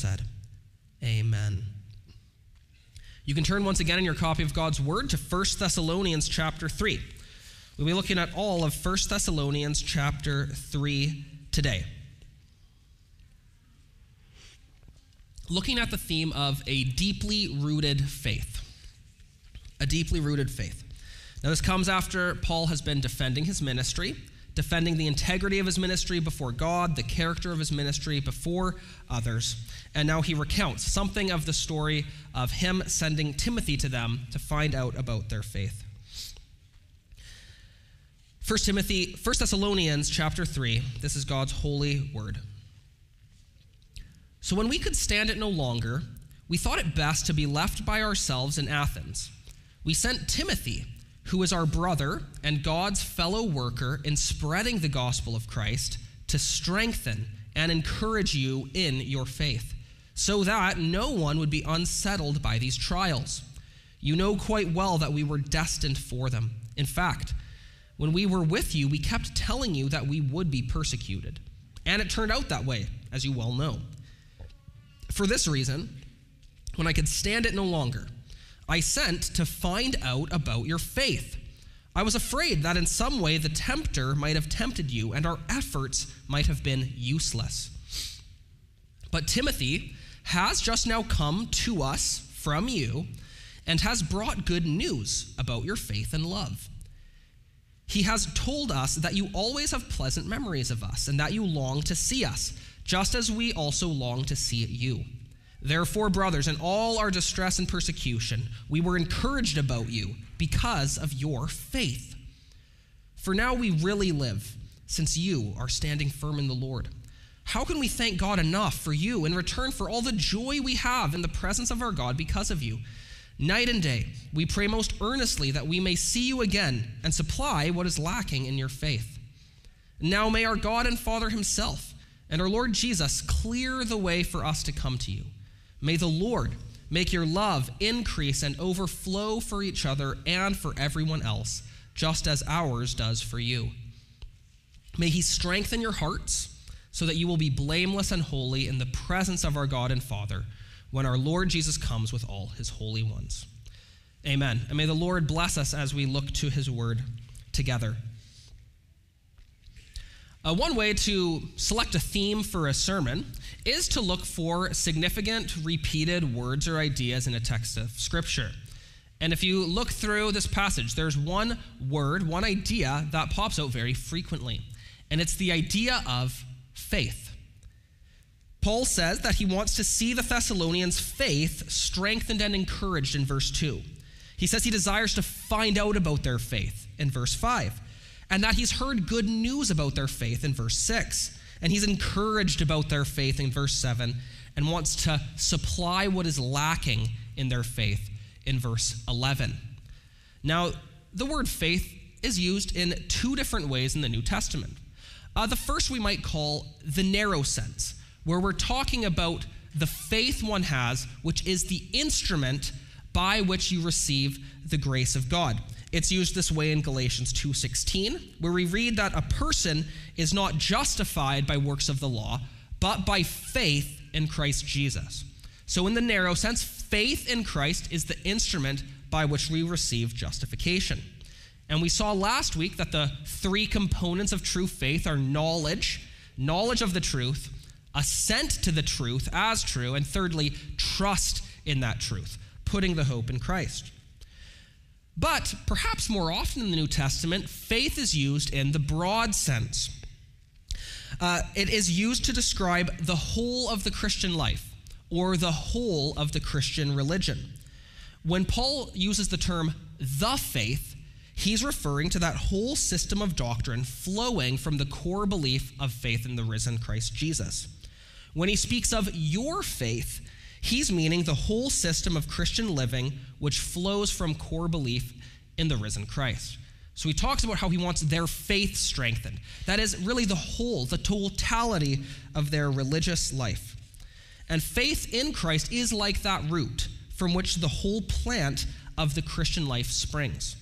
said, Amen. You can turn once again in your copy of God's Word to 1 Thessalonians chapter 3. We'll be looking at all of 1 Thessalonians chapter 3 today. Looking at the theme of a deeply rooted faith. A deeply rooted faith. Now, this comes after Paul has been defending his ministry defending the integrity of his ministry before God, the character of his ministry before others. And now he recounts something of the story of him sending Timothy to them to find out about their faith. 1 Timothy, 1 Thessalonians chapter 3, this is God's holy word. So when we could stand it no longer, we thought it best to be left by ourselves in Athens. We sent Timothy who is our brother and God's fellow worker in spreading the gospel of Christ, to strengthen and encourage you in your faith, so that no one would be unsettled by these trials. You know quite well that we were destined for them. In fact, when we were with you, we kept telling you that we would be persecuted. And it turned out that way, as you well know. For this reason, when I could stand it no longer, I sent to find out about your faith. I was afraid that in some way the tempter might have tempted you and our efforts might have been useless. But Timothy has just now come to us from you and has brought good news about your faith and love. He has told us that you always have pleasant memories of us and that you long to see us, just as we also long to see you. Therefore, brothers, in all our distress and persecution, we were encouraged about you because of your faith. For now we really live, since you are standing firm in the Lord. How can we thank God enough for you in return for all the joy we have in the presence of our God because of you? Night and day, we pray most earnestly that we may see you again and supply what is lacking in your faith. Now may our God and Father Himself and our Lord Jesus clear the way for us to come to you. May the Lord make your love increase and overflow for each other and for everyone else, just as ours does for you. May He strengthen your hearts so that you will be blameless and holy in the presence of our God and Father when our Lord Jesus comes with all His holy ones. Amen. And may the Lord bless us as we look to His word together. Uh, one way to select a theme for a sermon is to look for significant repeated words or ideas in a text of Scripture. And if you look through this passage, there's one word, one idea that pops out very frequently, and it's the idea of faith. Paul says that he wants to see the Thessalonians' faith strengthened and encouraged in verse 2. He says he desires to find out about their faith in verse 5 and that he's heard good news about their faith in verse 6. And he's encouraged about their faith in verse 7 and wants to supply what is lacking in their faith in verse 11. Now, the word faith is used in two different ways in the New Testament. Uh, the first we might call the narrow sense, where we're talking about the faith one has, which is the instrument by which you receive the grace of God. It's used this way in Galatians 2:16, where we read that a person is not justified by works of the law, but by faith in Christ Jesus. So in the narrow sense, faith in Christ is the instrument by which we receive justification. And we saw last week that the three components of true faith are knowledge, knowledge of the truth, assent to the truth as true, and thirdly, trust in that truth, putting the hope in Christ. But perhaps more often in the New Testament, faith is used in the broad sense. Uh, it is used to describe the whole of the Christian life or the whole of the Christian religion. When Paul uses the term the faith, he's referring to that whole system of doctrine flowing from the core belief of faith in the risen Christ Jesus. When he speaks of your faith, He's meaning the whole system of Christian living which flows from core belief in the risen Christ. So he talks about how he wants their faith strengthened. That is really the whole, the totality of their religious life. And faith in Christ is like that root from which the whole plant of the Christian life springs.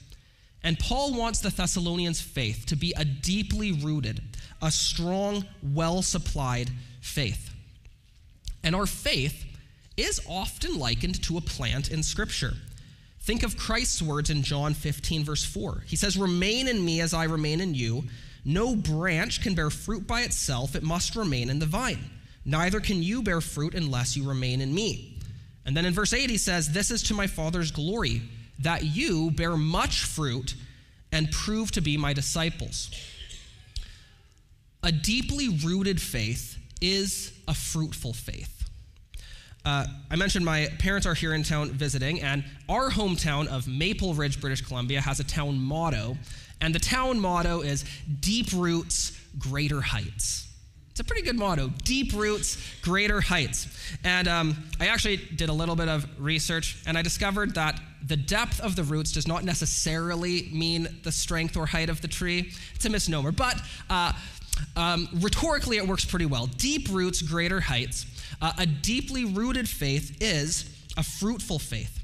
And Paul wants the Thessalonians' faith to be a deeply rooted, a strong, well supplied faith. And our faith is often likened to a plant in Scripture. Think of Christ's words in John 15, verse 4. He says, Remain in me as I remain in you. No branch can bear fruit by itself, it must remain in the vine. Neither can you bear fruit unless you remain in me. And then in verse 8, he says, This is to my Father's glory, that you bear much fruit and prove to be my disciples. A deeply rooted faith is a fruitful faith. Uh, I mentioned my parents are here in town visiting, and our hometown of Maple Ridge, British Columbia, has a town motto. And the town motto is Deep Roots, Greater Heights. It's a pretty good motto deep roots, greater heights. And um, I actually did a little bit of research and I discovered that the depth of the roots does not necessarily mean the strength or height of the tree. It's a misnomer. But uh, um, rhetorically, it works pretty well. Deep roots, greater heights. Uh, a deeply rooted faith is a fruitful faith.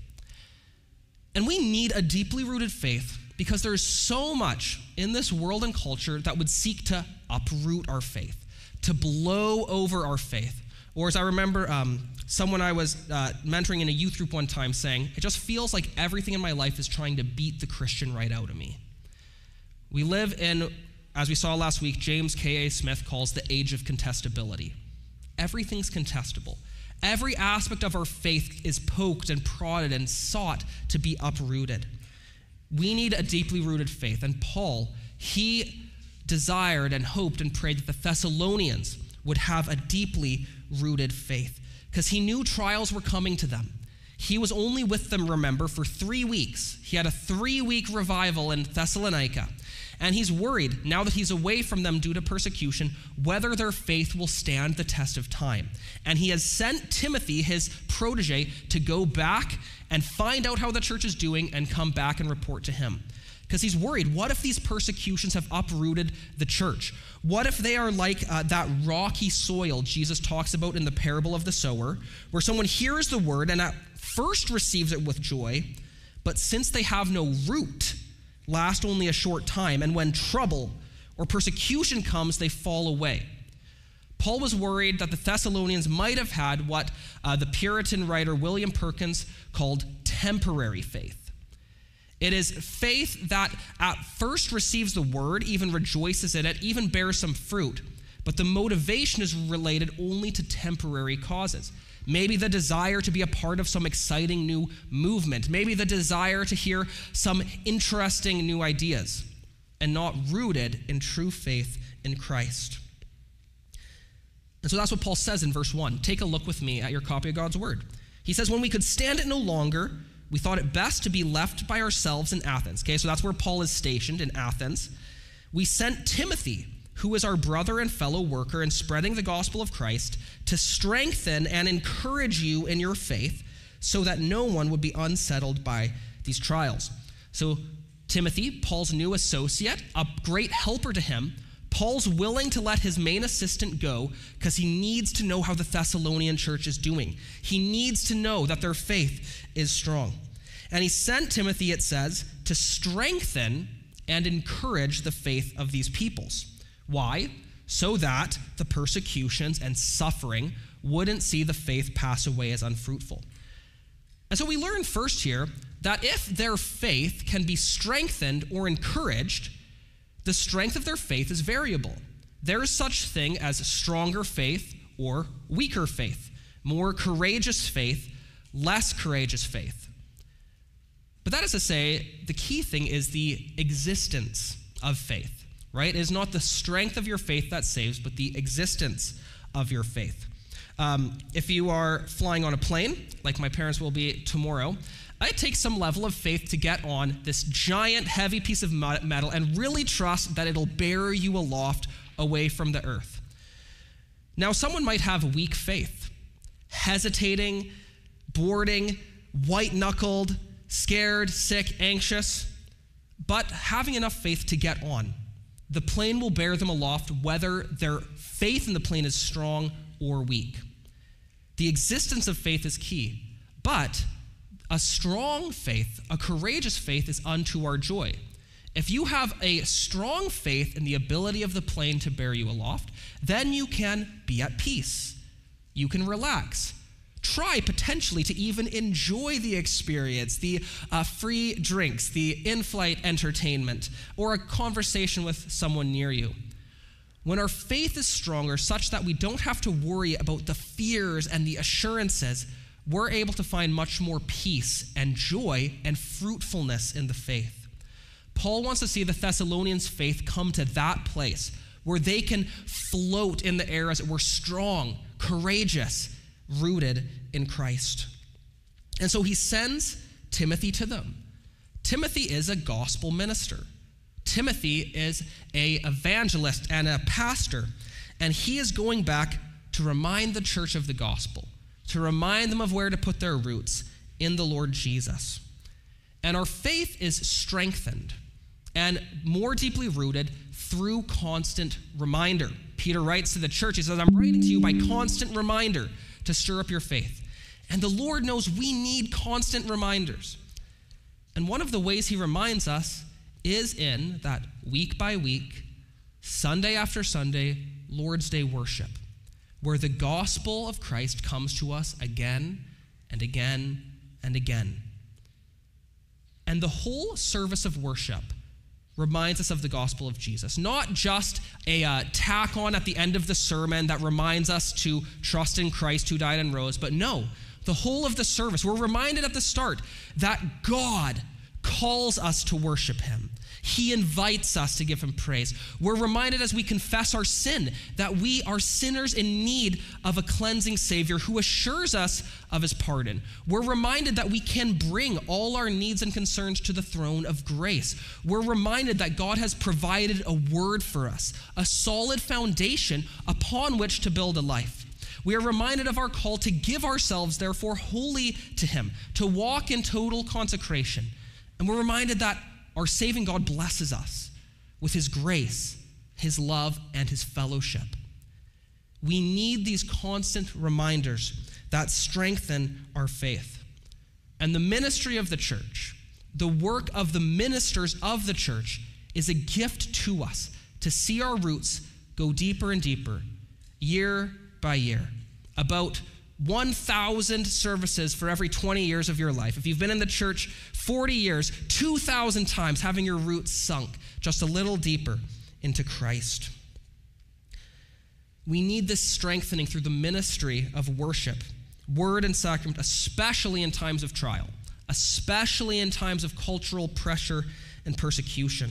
And we need a deeply rooted faith because there is so much in this world and culture that would seek to uproot our faith, to blow over our faith. Or as I remember um, someone I was uh, mentoring in a youth group one time saying, it just feels like everything in my life is trying to beat the Christian right out of me. We live in, as we saw last week, James K.A. Smith calls the age of contestability. Everything's contestable. Every aspect of our faith is poked and prodded and sought to be uprooted. We need a deeply rooted faith. And Paul, he desired and hoped and prayed that the Thessalonians would have a deeply rooted faith because he knew trials were coming to them. He was only with them, remember, for three weeks. He had a three week revival in Thessalonica. And he's worried, now that he's away from them due to persecution, whether their faith will stand the test of time. And he has sent Timothy, his protege, to go back and find out how the church is doing and come back and report to him. Because he's worried what if these persecutions have uprooted the church? What if they are like uh, that rocky soil Jesus talks about in the parable of the sower, where someone hears the word and at first receives it with joy, but since they have no root, last only a short time, and when trouble or persecution comes, they fall away. Paul was worried that the Thessalonians might have had what uh, the Puritan writer William Perkins called temporary faith. It is faith that at first receives the word, even rejoices in it, even bears some fruit, but the motivation is related only to temporary causes. Maybe the desire to be a part of some exciting new movement. Maybe the desire to hear some interesting new ideas and not rooted in true faith in Christ. And so that's what Paul says in verse 1. Take a look with me at your copy of God's word. He says, When we could stand it no longer, we thought it best to be left by ourselves in Athens. Okay, so that's where Paul is stationed in Athens. We sent Timothy who is our brother and fellow worker in spreading the gospel of Christ, to strengthen and encourage you in your faith, so that no one would be unsettled by these trials. So, Timothy, Paul's new associate, a great helper to him, Paul's willing to let his main assistant go because he needs to know how the Thessalonian church is doing. He needs to know that their faith is strong. And he sent Timothy, it says, to strengthen and encourage the faith of these peoples. Why? So that the persecutions and suffering wouldn't see the faith pass away as unfruitful. And so we learn first here that if their faith can be strengthened or encouraged, the strength of their faith is variable. There is such thing as stronger faith or weaker faith, more courageous faith, less courageous faith. But that is to say, the key thing is the existence of faith right? It is not the strength of your faith that saves, but the existence of your faith. Um, if you are flying on a plane, like my parents will be tomorrow, it takes some level of faith to get on this giant, heavy piece of metal and really trust that it'll bear you aloft away from the earth. Now, someone might have weak faith, hesitating, boarding, white knuckled, scared, sick, anxious, but having enough faith to get on the plane will bear them aloft whether their faith in the plane is strong or weak. The existence of faith is key, but a strong faith, a courageous faith, is unto our joy. If you have a strong faith in the ability of the plane to bear you aloft, then you can be at peace. You can relax. Try potentially to even enjoy the experience, the uh, free drinks, the in flight entertainment, or a conversation with someone near you. When our faith is stronger, such that we don't have to worry about the fears and the assurances, we're able to find much more peace and joy and fruitfulness in the faith. Paul wants to see the Thessalonians' faith come to that place where they can float in the air as it were strong, courageous, rooted in Christ. And so he sends Timothy to them. Timothy is a gospel minister. Timothy is a evangelist and a pastor, and he is going back to remind the church of the gospel, to remind them of where to put their roots in the Lord Jesus. And our faith is strengthened and more deeply rooted through constant reminder. Peter writes to the church, he says, I'm writing to you by constant reminder to stir up your faith. And the Lord knows we need constant reminders. And one of the ways he reminds us is in that week by week, Sunday after Sunday, Lord's Day worship, where the gospel of Christ comes to us again and again and again. And the whole service of worship reminds us of the gospel of Jesus. Not just a uh, tack on at the end of the sermon that reminds us to trust in Christ who died and rose, but no, the whole of the service. We're reminded at the start that God calls us to worship him. He invites us to give him praise. We're reminded as we confess our sin that we are sinners in need of a cleansing Savior who assures us of his pardon. We're reminded that we can bring all our needs and concerns to the throne of grace. We're reminded that God has provided a word for us, a solid foundation upon which to build a life. We are reminded of our call to give ourselves, therefore, wholly to Him, to walk in total consecration. And we're reminded that our saving God blesses us with His grace, His love, and His fellowship. We need these constant reminders that strengthen our faith. And the ministry of the church, the work of the ministers of the church, is a gift to us to see our roots go deeper and deeper, year by year. About 1,000 services for every 20 years of your life. If you've been in the church 40 years, 2,000 times having your roots sunk just a little deeper into Christ. We need this strengthening through the ministry of worship, word and sacrament, especially in times of trial, especially in times of cultural pressure and persecution.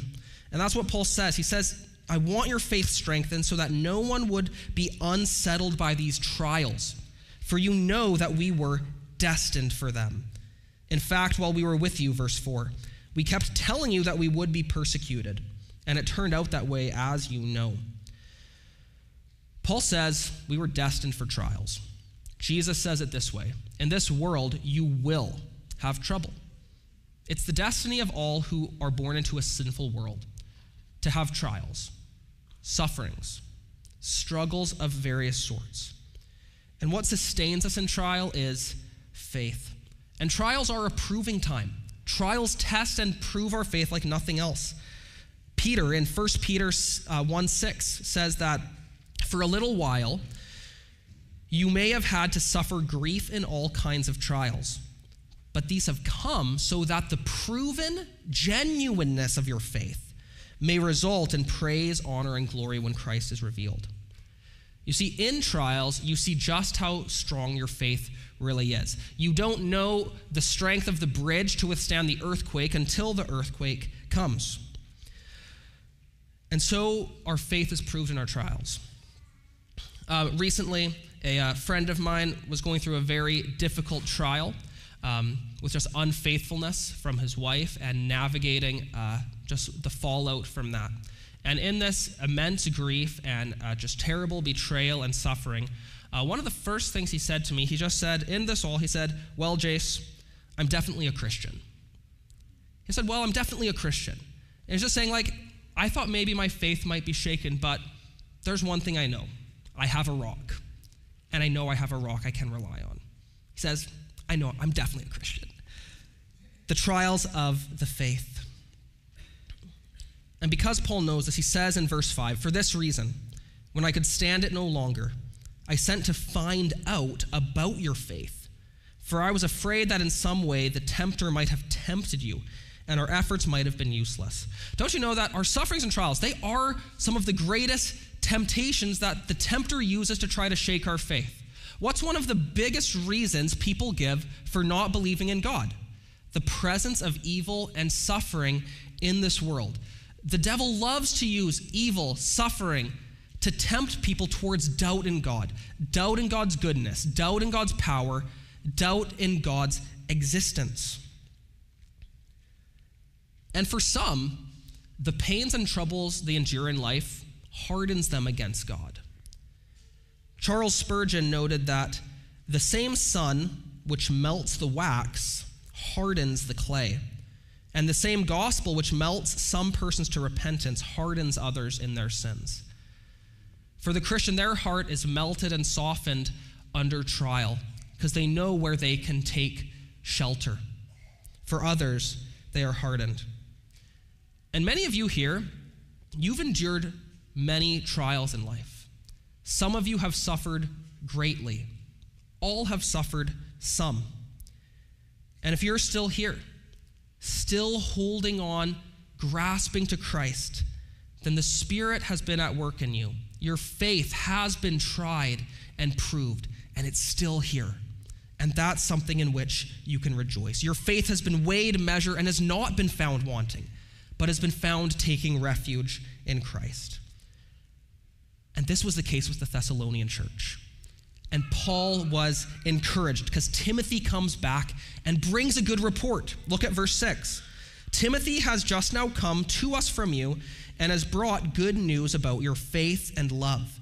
And that's what Paul says. He says, I want your faith strengthened so that no one would be unsettled by these trials for you know that we were destined for them. In fact, while we were with you, verse 4, we kept telling you that we would be persecuted, and it turned out that way, as you know. Paul says we were destined for trials. Jesus says it this way In this world, you will have trouble. It's the destiny of all who are born into a sinful world to have trials, sufferings, struggles of various sorts. And what sustains us in trial is faith. And trials are a proving time. Trials test and prove our faith like nothing else. Peter in 1 Peter uh, 1 6 says that for a little while you may have had to suffer grief in all kinds of trials. But these have come so that the proven genuineness of your faith may result in praise, honor, and glory when Christ is revealed. You see, in trials, you see just how strong your faith really is. You don't know the strength of the bridge to withstand the earthquake until the earthquake comes. And so our faith is proved in our trials. Uh, recently, a uh, friend of mine was going through a very difficult trial um, with just unfaithfulness from his wife and navigating uh, just the fallout from that. And in this immense grief and uh, just terrible betrayal and suffering, uh, one of the first things he said to me, he just said, in this all, he said, Well, Jace, I'm definitely a Christian. He said, Well, I'm definitely a Christian. And he's just saying, like, I thought maybe my faith might be shaken, but there's one thing I know I have a rock. And I know I have a rock I can rely on. He says, I know I'm definitely a Christian. The trials of the faith. And because Paul knows this, he says in verse 5 For this reason, when I could stand it no longer, I sent to find out about your faith. For I was afraid that in some way the tempter might have tempted you and our efforts might have been useless. Don't you know that our sufferings and trials, they are some of the greatest temptations that the tempter uses to try to shake our faith? What's one of the biggest reasons people give for not believing in God? The presence of evil and suffering in this world. The devil loves to use evil, suffering, to tempt people towards doubt in God, doubt in God's goodness, doubt in God's power, doubt in God's existence. And for some, the pains and troubles they endure in life hardens them against God. Charles Spurgeon noted that the same sun which melts the wax hardens the clay, and the same gospel which melts some persons to repentance hardens others in their sins. For the Christian, their heart is melted and softened under trial because they know where they can take shelter. For others, they are hardened. And many of you here, you've endured many trials in life. Some of you have suffered greatly. All have suffered some. And if you're still here, still holding on, grasping to Christ, then the Spirit has been at work in you. Your faith has been tried and proved, and it's still here. And that's something in which you can rejoice. Your faith has been weighed, measured, and has not been found wanting but has been found taking refuge in Christ. And this was the case with the Thessalonian church. And Paul was encouraged because Timothy comes back and brings a good report. Look at verse 6. Timothy has just now come to us from you and has brought good news about your faith and love.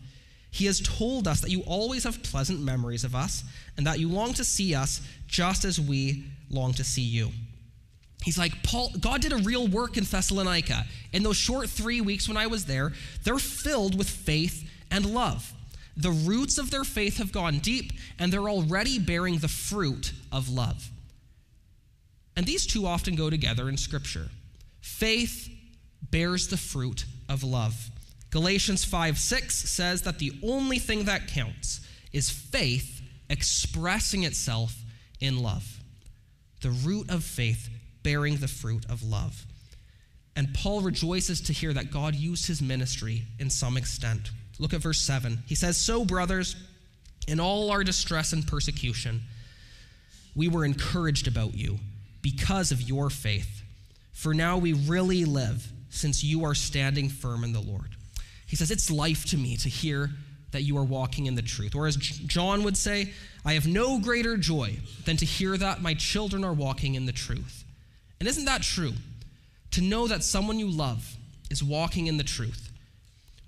He has told us that you always have pleasant memories of us and that you long to see us just as we long to see you. He's like, Paul, God did a real work in Thessalonica. In those short three weeks when I was there, they're filled with faith and love. The roots of their faith have gone deep, and they're already bearing the fruit of love. And these two often go together in Scripture. Faith bears the fruit of love. Galatians 5 6 says that the only thing that counts is faith expressing itself in love. The root of faith bearing the fruit of love. And Paul rejoices to hear that God used his ministry in some extent. Look at verse 7. He says, So, brothers, in all our distress and persecution, we were encouraged about you because of your faith. For now we really live since you are standing firm in the Lord. He says, It's life to me to hear that you are walking in the truth. Or as John would say, I have no greater joy than to hear that my children are walking in the truth. And isn't that true? To know that someone you love is walking in the truth.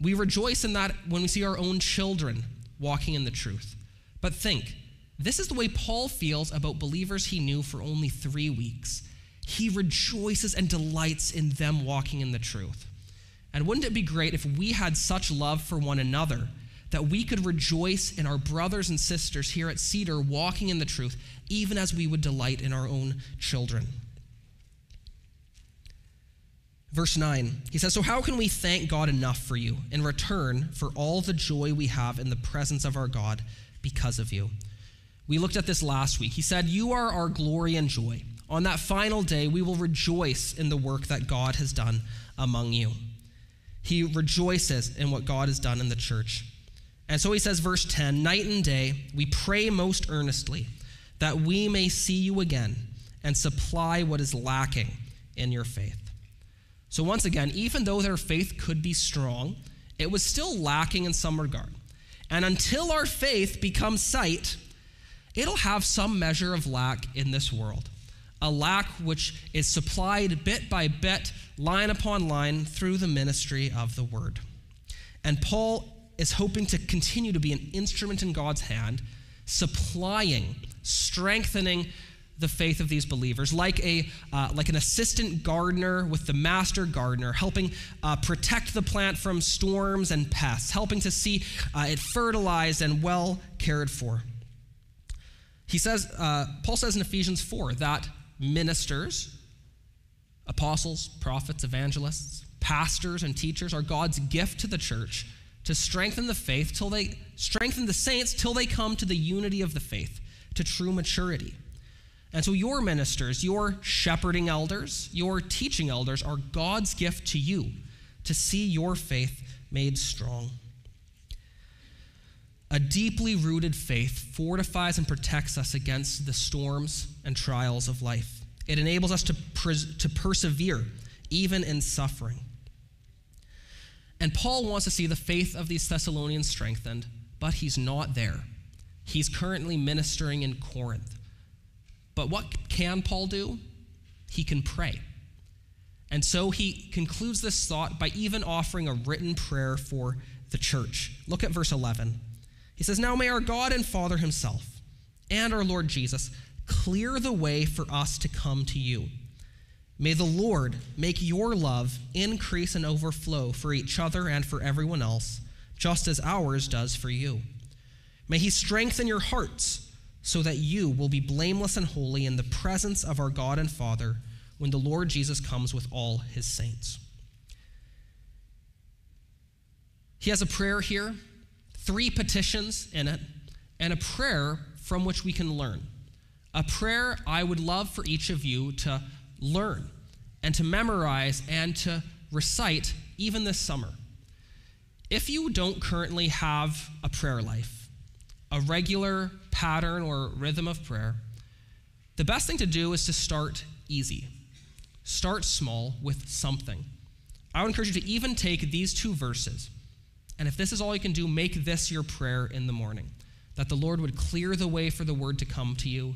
We rejoice in that when we see our own children walking in the truth. But think, this is the way Paul feels about believers he knew for only three weeks. He rejoices and delights in them walking in the truth. And wouldn't it be great if we had such love for one another that we could rejoice in our brothers and sisters here at Cedar walking in the truth, even as we would delight in our own children? Verse 9, he says, So how can we thank God enough for you in return for all the joy we have in the presence of our God because of you? We looked at this last week. He said, You are our glory and joy. On that final day, we will rejoice in the work that God has done among you. He rejoices in what God has done in the church. And so he says, verse 10 Night and day, we pray most earnestly that we may see you again and supply what is lacking in your faith. So, once again, even though their faith could be strong, it was still lacking in some regard. And until our faith becomes sight, it'll have some measure of lack in this world. A lack which is supplied bit by bit, line upon line, through the ministry of the word. And Paul is hoping to continue to be an instrument in God's hand, supplying, strengthening, the faith of these believers, like, a, uh, like an assistant gardener with the master gardener, helping uh, protect the plant from storms and pests, helping to see uh, it fertilized and well cared for. He says, uh, Paul says in Ephesians 4 that ministers, apostles, prophets, evangelists, pastors, and teachers are God's gift to the church to strengthen the faith till they strengthen the saints till they come to the unity of the faith, to true maturity. And so your ministers, your shepherding elders, your teaching elders are God's gift to you to see your faith made strong. A deeply rooted faith fortifies and protects us against the storms and trials of life. It enables us to, pres- to persevere even in suffering. And Paul wants to see the faith of these Thessalonians strengthened, but he's not there. He's currently ministering in Corinth. But what can Paul do? He can pray. And so he concludes this thought by even offering a written prayer for the church. Look at verse 11. He says, Now may our God and Father himself and our Lord Jesus clear the way for us to come to you. May the Lord make your love increase and overflow for each other and for everyone else, just as ours does for you. May he strengthen your hearts so that you will be blameless and holy in the presence of our God and Father when the Lord Jesus comes with all his saints. He has a prayer here, three petitions in it, and a prayer from which we can learn. A prayer I would love for each of you to learn and to memorize and to recite even this summer. If you don't currently have a prayer life, a regular pattern or rhythm of prayer, the best thing to do is to start easy. Start small with something. I would encourage you to even take these two verses, and if this is all you can do, make this your prayer in the morning that the Lord would clear the way for the word to come to you,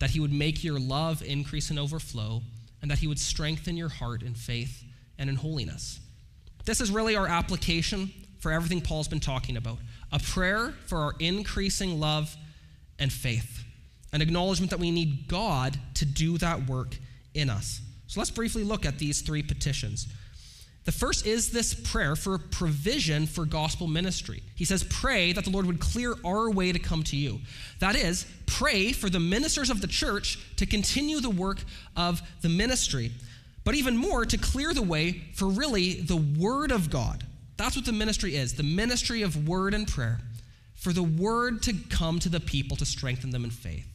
that He would make your love increase and overflow, and that He would strengthen your heart in faith and in holiness. This is really our application for everything Paul's been talking about a prayer for our increasing love and faith, an acknowledgement that we need God to do that work in us. So let's briefly look at these three petitions. The first is this prayer for provision for gospel ministry. He says, Pray that the Lord would clear our way to come to you. That is, pray for the ministers of the church to continue the work of the ministry, but even more, to clear the way for really the Word of God. That's what the ministry is the ministry of word and prayer, for the Word to come to the people to strengthen them in faith.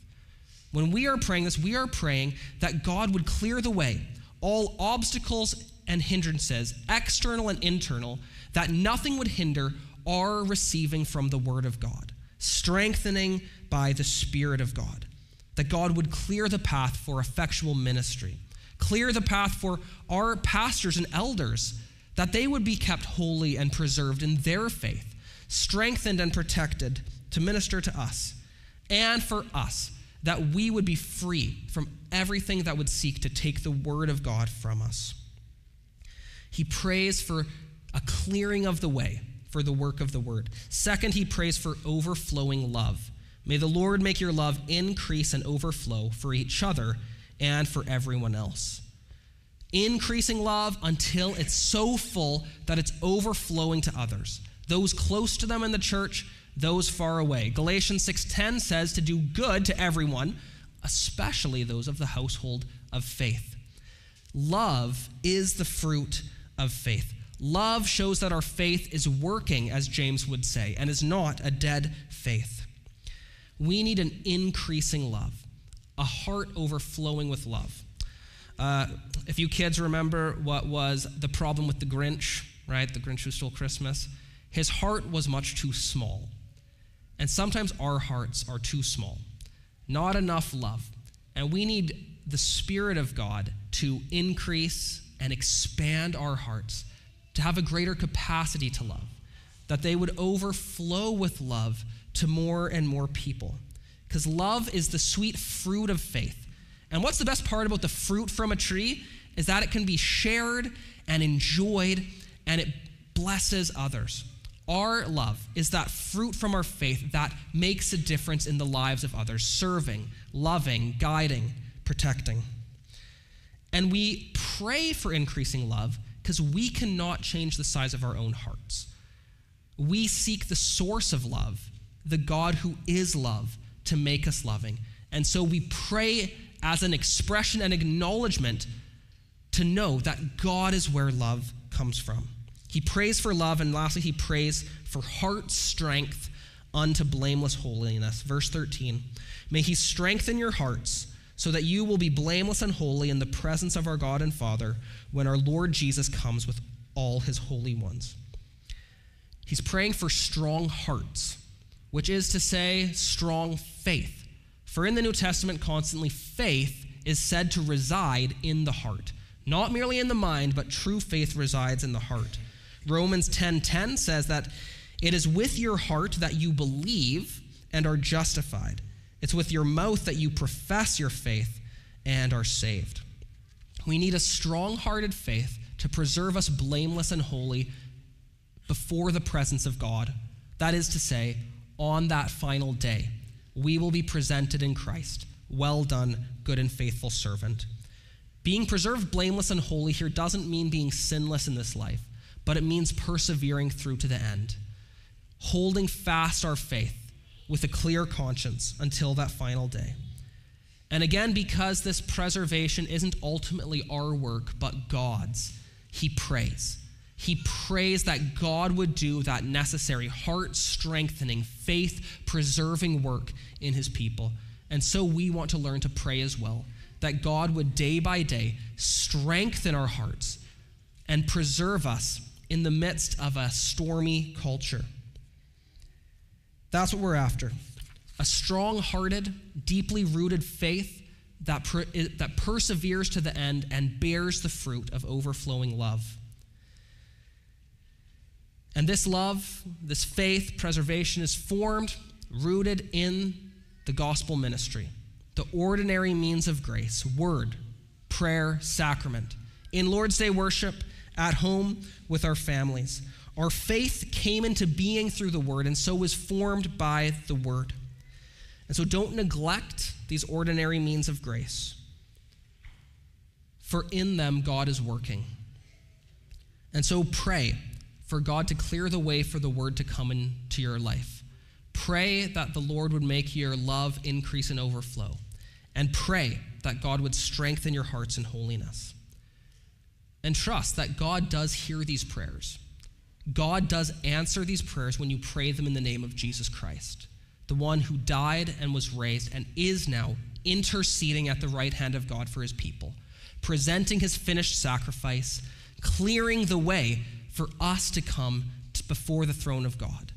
When we are praying this, we are praying that God would clear the way, all obstacles and hindrances, external and internal, that nothing would hinder our receiving from the Word of God, strengthening by the Spirit of God. That God would clear the path for effectual ministry, clear the path for our pastors and elders, that they would be kept holy and preserved in their faith, strengthened and protected to minister to us, and for us that we would be free from everything that would seek to take the word of God from us. He prays for a clearing of the way for the work of the word. Second, he prays for overflowing love. May the Lord make your love increase and overflow for each other and for everyone else. Increasing love until it's so full that it's overflowing to others, those close to them in the church those far away. Galatians 6:10 says to do good to everyone, especially those of the household of faith. Love is the fruit of faith. Love shows that our faith is working, as James would say, and is not a dead faith. We need an increasing love, a heart overflowing with love. Uh, if you kids remember what was the problem with the Grinch, right? The Grinch who stole Christmas, his heart was much too small. And sometimes our hearts are too small, not enough love. And we need the Spirit of God to increase and expand our hearts, to have a greater capacity to love, that they would overflow with love to more and more people. Because love is the sweet fruit of faith. And what's the best part about the fruit from a tree? Is that it can be shared and enjoyed and it blesses others. Our love is that fruit from our faith that makes a difference in the lives of others, serving, loving, guiding, protecting. And we pray for increasing love because we cannot change the size of our own hearts. We seek the source of love, the God who is love, to make us loving. And so we pray as an expression and acknowledgement to know that God is where love comes from. He prays for love, and lastly, he prays for heart strength unto blameless holiness. Verse 13 May he strengthen your hearts so that you will be blameless and holy in the presence of our God and Father when our Lord Jesus comes with all his holy ones. He's praying for strong hearts, which is to say, strong faith. For in the New Testament, constantly, faith is said to reside in the heart. Not merely in the mind, but true faith resides in the heart. Romans 10:10 10, 10 says that it is with your heart that you believe and are justified. It's with your mouth that you profess your faith and are saved. We need a strong-hearted faith to preserve us blameless and holy before the presence of God. That is to say, on that final day, we will be presented in Christ. Well done, good and faithful servant. Being preserved blameless and holy here doesn't mean being sinless in this life, but it means persevering through to the end, holding fast our faith with a clear conscience until that final day. And again, because this preservation isn't ultimately our work, but God's, he prays. He prays that God would do that necessary, heart strengthening, faith preserving work in his people. And so we want to learn to pray as well that God would day by day strengthen our hearts and preserve us in the midst of a stormy culture. That's what we're after a strong hearted, deeply rooted faith that, per, that perseveres to the end and bears the fruit of overflowing love. And this love, this faith, preservation is formed, rooted in the gospel ministry, the ordinary means of grace word, prayer, sacrament. In Lord's Day worship, at home with our families. Our faith came into being through the Word and so was formed by the Word. And so don't neglect these ordinary means of grace, for in them God is working. And so pray for God to clear the way for the Word to come into your life. Pray that the Lord would make your love increase and overflow. And pray that God would strengthen your hearts in holiness. And trust that God does hear these prayers. God does answer these prayers when you pray them in the name of Jesus Christ, the one who died and was raised and is now interceding at the right hand of God for his people, presenting his finished sacrifice, clearing the way for us to come before the throne of God,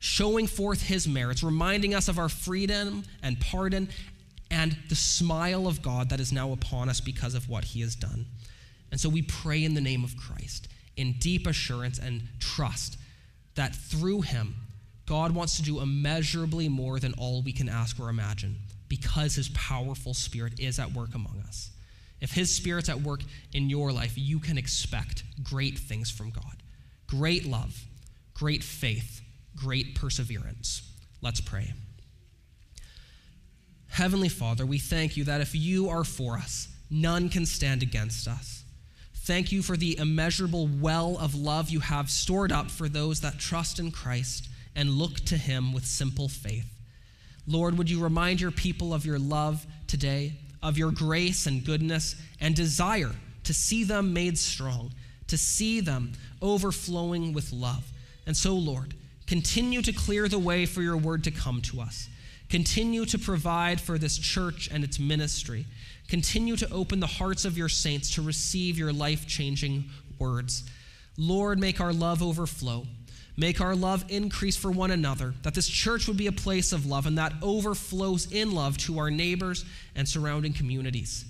showing forth his merits, reminding us of our freedom and pardon and the smile of God that is now upon us because of what he has done. And so we pray in the name of Christ in deep assurance and trust that through him, God wants to do immeasurably more than all we can ask or imagine because his powerful spirit is at work among us. If his spirit's at work in your life, you can expect great things from God great love, great faith, great perseverance. Let's pray. Heavenly Father, we thank you that if you are for us, none can stand against us. Thank you for the immeasurable well of love you have stored up for those that trust in Christ and look to him with simple faith. Lord, would you remind your people of your love today, of your grace and goodness, and desire to see them made strong, to see them overflowing with love. And so, Lord, continue to clear the way for your word to come to us. Continue to provide for this church and its ministry. Continue to open the hearts of your saints to receive your life changing words. Lord, make our love overflow. Make our love increase for one another, that this church would be a place of love and that overflows in love to our neighbors and surrounding communities.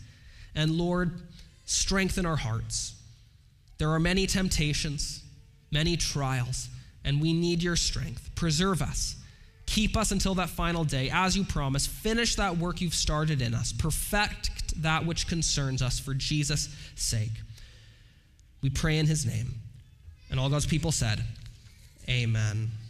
And Lord, strengthen our hearts. There are many temptations, many trials, and we need your strength. Preserve us Keep us until that final day. As you promise, finish that work you've started in us. Perfect that which concerns us for Jesus' sake. We pray in his name. And all God's people said, Amen.